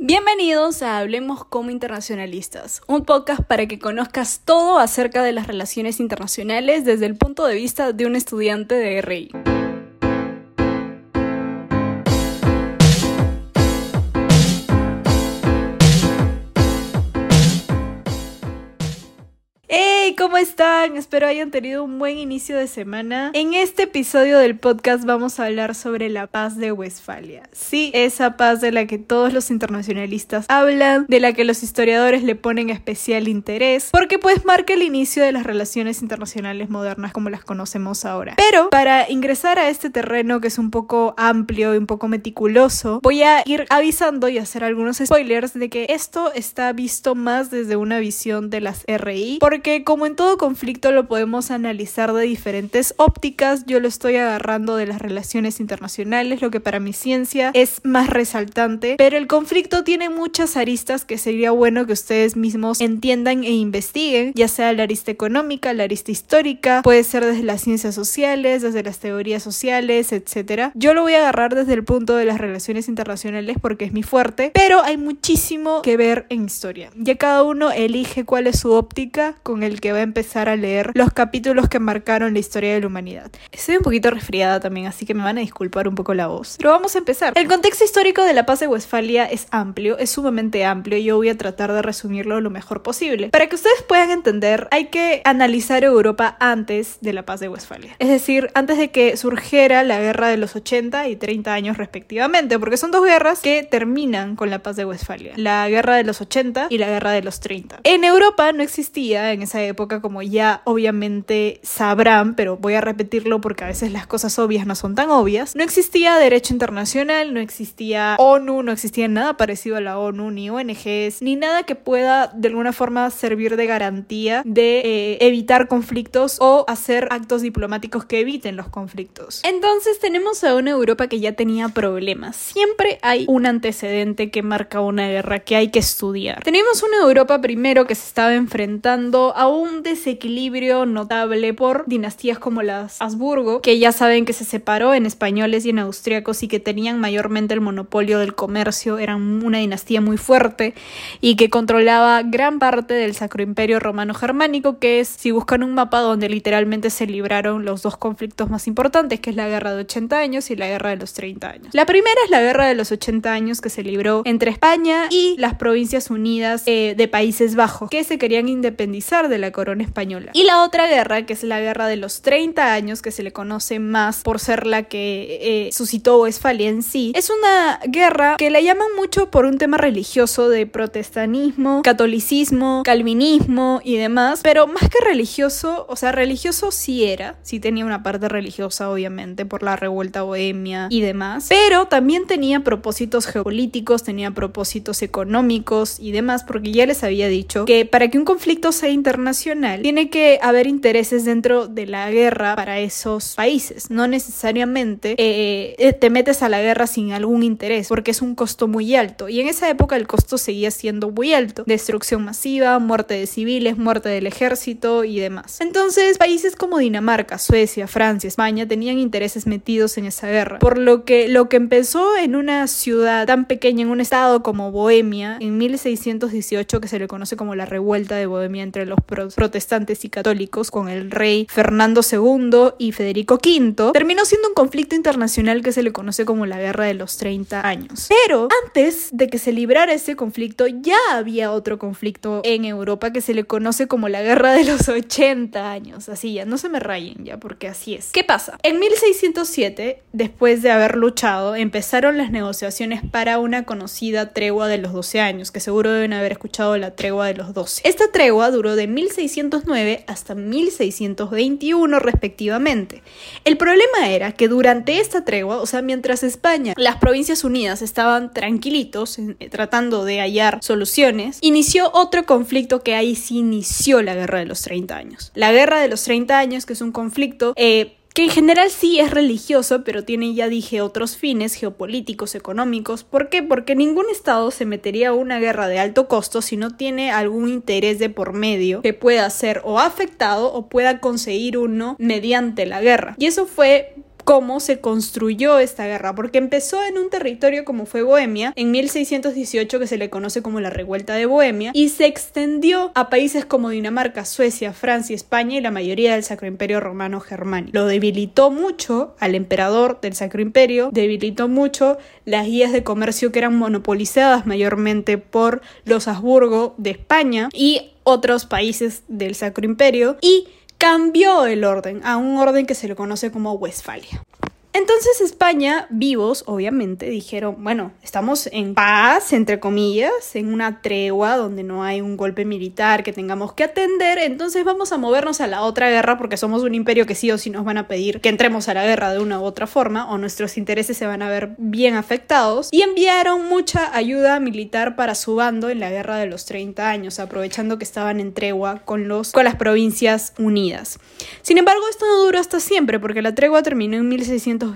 Bienvenidos a Hablemos como Internacionalistas, un podcast para que conozcas todo acerca de las relaciones internacionales desde el punto de vista de un estudiante de RI. ¿Cómo están? Espero hayan tenido un buen inicio de semana. En este episodio del podcast vamos a hablar sobre la paz de Westfalia. Sí, esa paz de la que todos los internacionalistas hablan, de la que los historiadores le ponen especial interés, porque pues marca el inicio de las relaciones internacionales modernas como las conocemos ahora. Pero para ingresar a este terreno que es un poco amplio y un poco meticuloso, voy a ir avisando y hacer algunos spoilers de que esto está visto más desde una visión de las RI, porque como en todo conflicto lo podemos analizar de diferentes ópticas, yo lo estoy agarrando de las relaciones internacionales, lo que para mi ciencia es más resaltante, pero el conflicto tiene muchas aristas que sería bueno que ustedes mismos entiendan e investiguen, ya sea la arista económica, la arista histórica, puede ser desde las ciencias sociales, desde las teorías sociales, etc. Yo lo voy a agarrar desde el punto de las relaciones internacionales porque es mi fuerte, pero hay muchísimo que ver en historia. Ya cada uno elige cuál es su óptica con el que va empezar a leer los capítulos que marcaron la historia de la humanidad. Estoy un poquito resfriada también, así que me van a disculpar un poco la voz. Pero vamos a empezar. El contexto histórico de la paz de Westfalia es amplio, es sumamente amplio y yo voy a tratar de resumirlo lo mejor posible. Para que ustedes puedan entender, hay que analizar Europa antes de la paz de Westfalia. Es decir, antes de que surgiera la guerra de los 80 y 30 años respectivamente, porque son dos guerras que terminan con la paz de Westfalia. La guerra de los 80 y la guerra de los 30. En Europa no existía en esa época como ya obviamente sabrán, pero voy a repetirlo porque a veces las cosas obvias no son tan obvias, no existía derecho internacional, no existía ONU, no existía nada parecido a la ONU, ni ONGs, ni nada que pueda de alguna forma servir de garantía de eh, evitar conflictos o hacer actos diplomáticos que eviten los conflictos. Entonces tenemos a una Europa que ya tenía problemas. Siempre hay un antecedente que marca una guerra que hay que estudiar. Tenemos una Europa primero que se estaba enfrentando a un desequilibrio notable por dinastías como las Habsburgo, que ya saben que se separó en españoles y en austriacos y que tenían mayormente el monopolio del comercio, eran una dinastía muy fuerte y que controlaba gran parte del Sacro Imperio Romano Germánico, que es, si buscan un mapa donde literalmente se libraron los dos conflictos más importantes, que es la Guerra de 80 años y la Guerra de los 30 años. La primera es la Guerra de los 80 años que se libró entre España y las Provincias Unidas eh, de Países Bajos, que se querían independizar de la corona española. Y la otra guerra, que es la guerra de los 30 años, que se le conoce más por ser la que eh, suscitó Westfalia en sí, es una guerra que la llaman mucho por un tema religioso de protestanismo, catolicismo, calvinismo y demás, pero más que religioso, o sea, religioso sí era, sí tenía una parte religiosa obviamente por la revuelta bohemia y demás, pero también tenía propósitos geopolíticos, tenía propósitos económicos y demás, porque ya les había dicho que para que un conflicto sea internacional, tiene que haber intereses dentro de la guerra para esos países. No necesariamente eh, eh, te metes a la guerra sin algún interés, porque es un costo muy alto. Y en esa época el costo seguía siendo muy alto. Destrucción masiva, muerte de civiles, muerte del ejército y demás. Entonces, países como Dinamarca, Suecia, Francia, España tenían intereses metidos en esa guerra. Por lo que lo que empezó en una ciudad tan pequeña, en un estado como Bohemia, en 1618, que se le conoce como la revuelta de Bohemia entre los protestantes y católicos con el rey Fernando II y Federico V, terminó siendo un conflicto internacional que se le conoce como la Guerra de los 30 años. Pero antes de que se librara ese conflicto, ya había otro conflicto en Europa que se le conoce como la Guerra de los 80 años. Así ya, no se me rayen ya, porque así es. ¿Qué pasa? En 1607, después de haber luchado, empezaron las negociaciones para una conocida tregua de los 12 años, que seguro deben haber escuchado la tregua de los 12. Esta tregua duró de 1600 1609 hasta 1621 respectivamente. El problema era que durante esta tregua, o sea, mientras España, las Provincias Unidas estaban tranquilitos eh, tratando de hallar soluciones, inició otro conflicto que ahí sí inició la Guerra de los 30 años. La Guerra de los 30 años, que es un conflicto eh, que en general sí es religioso, pero tiene, ya dije, otros fines geopolíticos, económicos. ¿Por qué? Porque ningún Estado se metería a una guerra de alto costo si no tiene algún interés de por medio que pueda ser o afectado o pueda conseguir uno mediante la guerra. Y eso fue cómo se construyó esta guerra, porque empezó en un territorio como fue Bohemia, en 1618 que se le conoce como la Revuelta de Bohemia, y se extendió a países como Dinamarca, Suecia, Francia, España y la mayoría del Sacro Imperio Romano Germánico. Lo debilitó mucho al emperador del Sacro Imperio, debilitó mucho las guías de comercio que eran monopolizadas mayormente por los Habsburgo de España y otros países del Sacro Imperio y cambió el orden a un orden que se le conoce como Westfalia. Entonces España, vivos, obviamente, dijeron, bueno, estamos en paz, entre comillas, en una tregua donde no hay un golpe militar que tengamos que atender, entonces vamos a movernos a la otra guerra porque somos un imperio que sí o sí nos van a pedir que entremos a la guerra de una u otra forma o nuestros intereses se van a ver bien afectados y enviaron mucha ayuda militar para su bando en la guerra de los 30 años, aprovechando que estaban en tregua con, los, con las provincias unidas. Sin embargo, esto no duró hasta siempre porque la tregua terminó en 1600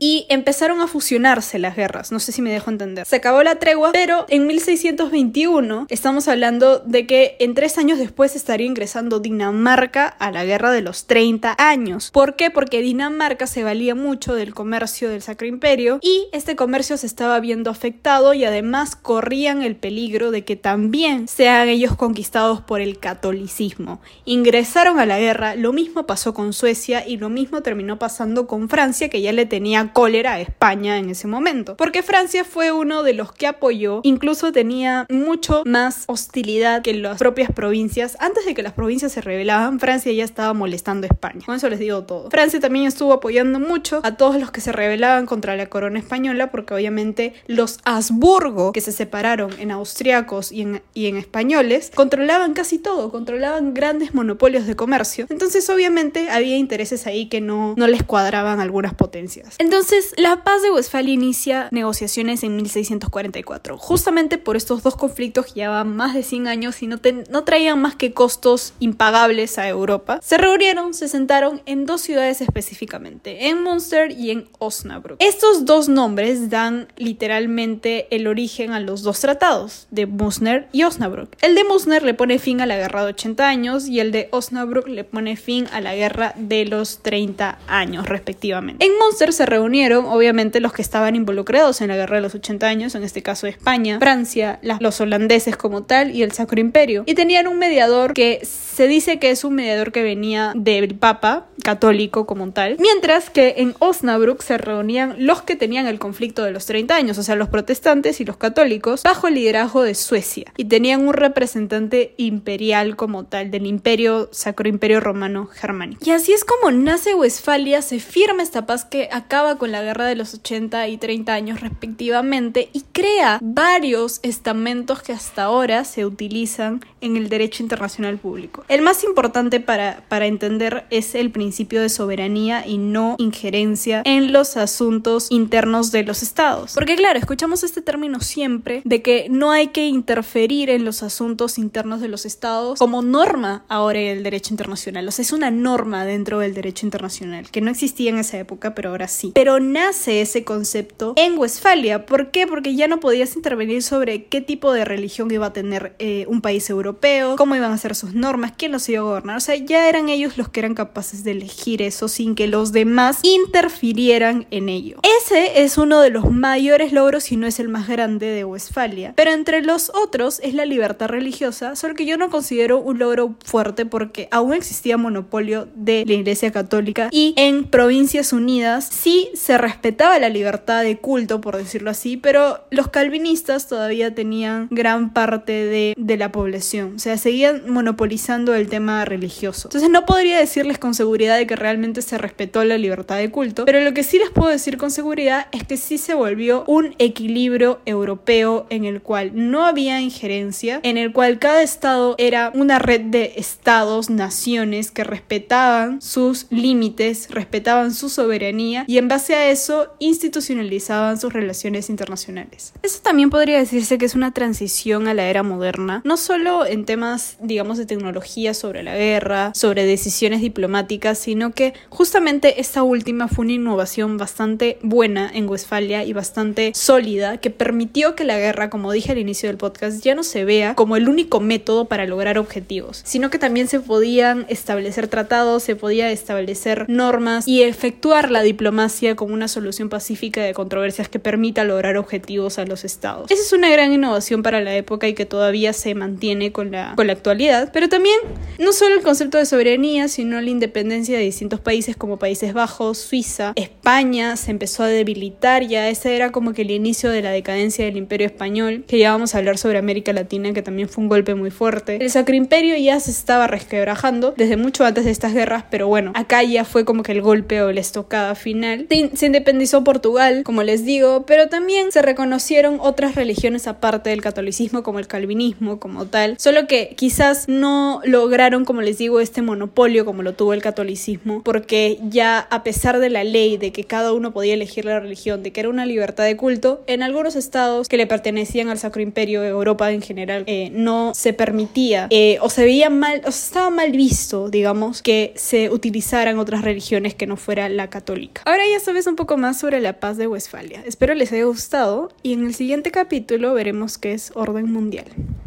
y empezaron a fusionarse las guerras. No sé si me dejo entender. Se acabó la tregua, pero en 1621 estamos hablando de que en tres años después estaría ingresando Dinamarca a la guerra de los 30 años. ¿Por qué? Porque Dinamarca se valía mucho del comercio del Sacro Imperio y este comercio se estaba viendo afectado y además corrían el peligro de que también sean ellos conquistados por el catolicismo. Ingresaron a la guerra, lo mismo pasó con Suecia y lo mismo terminó pasando con Francia, que ya le tenía cólera a España en ese momento. Porque Francia fue uno de los que apoyó, incluso tenía mucho más hostilidad que las propias provincias. Antes de que las provincias se rebelaban, Francia ya estaba molestando a España. Con eso les digo todo. Francia también estuvo apoyando mucho a todos los que se rebelaban contra la corona española, porque obviamente los Habsburgo, que se separaron en austriacos y en, y en españoles, controlaban casi todo, controlaban grandes monopolios de comercio. Entonces, obviamente, había intereses ahí que no, no les cuadraban algunas potencias entonces, la paz de Westfalia inicia negociaciones en 1644, justamente por estos dos conflictos que llevaban más de 100 años y no, traían más que costos impagables a Europa. Se reunieron, se sentaron en dos ciudades específicamente, en Munster y en Osnabrück. Estos dos nombres dan literalmente el origen a los dos tratados, de Munster y Osnabrück. El de Munster le pone fin a la guerra de 80 años y el de Osnabrück le pone fin a la guerra de los 30 años respectivamente. En Munster se reunieron, obviamente, los que estaban involucrados en la guerra de los 80 años, en este caso España, Francia, los holandeses como tal y el Sacro Imperio. Y tenían un mediador que se dice que es un mediador que venía del Papa católico como tal. Mientras que en Osnabrück se reunían los que tenían el conflicto de los 30 años, o sea, los protestantes y los católicos, bajo el liderazgo de Suecia. Y tenían un representante imperial como tal, del imperio, Sacro Imperio Romano Germánico. Y así es como nace Westfalia, se firma esta paz que acaba con la guerra de los 80 y 30 años respectivamente y crea varios estamentos que hasta ahora se utilizan en el derecho internacional público. El más importante para, para entender es el principio de soberanía y no injerencia en los asuntos internos de los estados. Porque claro, escuchamos este término siempre de que no hay que interferir en los asuntos internos de los estados como norma ahora en el derecho internacional. O sea, es una norma dentro del derecho internacional que no existía en esa época pero ahora sí. Pero nace ese concepto en Westfalia. ¿Por qué? Porque ya no podías intervenir sobre qué tipo de religión iba a tener eh, un país europeo, cómo iban a ser sus normas, quién los iba a gobernar. O sea, ya eran ellos los que eran capaces de elegir eso sin que los demás interfirieran en ello. Ese es uno de los mayores logros, si no es el más grande de Westfalia. Pero entre los otros es la libertad religiosa, solo que yo no considero un logro fuerte porque aún existía monopolio de la Iglesia Católica y en Provincias Unidas sí se respetaba la libertad de culto, por decirlo así, pero los calvinistas todavía tenían gran parte de, de la población, o sea, seguían monopolizando el tema religioso. Entonces no podría decirles con seguridad de que realmente se respetó la libertad de culto, pero lo que sí les puedo decir con seguridad es que sí se volvió un equilibrio europeo en el cual no había injerencia, en el cual cada estado era una red de estados, naciones que respetaban sus límites, respetaban su soberanía y en base a eso institucionalizaban sus relaciones internacionales. Eso también podría decirse que es una transición a la era moderna, no solo en temas, digamos, de tecnología sobre la guerra, sobre decisiones diplomáticas, sino que justamente esta última fue una innovación bastante buena en Westfalia y bastante sólida que permitió que la guerra, como dije al inicio del podcast, ya no se vea como el único método para lograr objetivos, sino que también se podían establecer tratados, se podía establecer normas y efectuar la la diplomacia como una solución pacífica de controversias que permita lograr objetivos a los estados. Esa es una gran innovación para la época y que todavía se mantiene con la, con la actualidad, pero también no solo el concepto de soberanía, sino la independencia de distintos países como Países Bajos, Suiza, España se empezó a debilitar, ya ese era como que el inicio de la decadencia del imperio español, que ya vamos a hablar sobre América Latina, que también fue un golpe muy fuerte. El Sacro Imperio ya se estaba resquebrajando desde mucho antes de estas guerras, pero bueno, acá ya fue como que el golpe o la estocada final. Se independizó Portugal, como les digo, pero también se reconocieron otras religiones aparte del catolicismo, como el calvinismo, como tal, solo que quizás no lograron, como les digo, este monopolio como lo tuvo el catolicismo, porque ya a pesar de la ley de que cada uno podía elegir la religión, de que era una libertad de culto, en algunos estados que le pertenecían al Sacro Imperio, Europa en general, eh, no se permitía eh, o se veía mal, o estaba mal visto, digamos, que se utilizaran otras religiones que no fuera la Ahora ya sabes un poco más sobre la paz de Westfalia. Espero les haya gustado y en el siguiente capítulo veremos qué es orden mundial.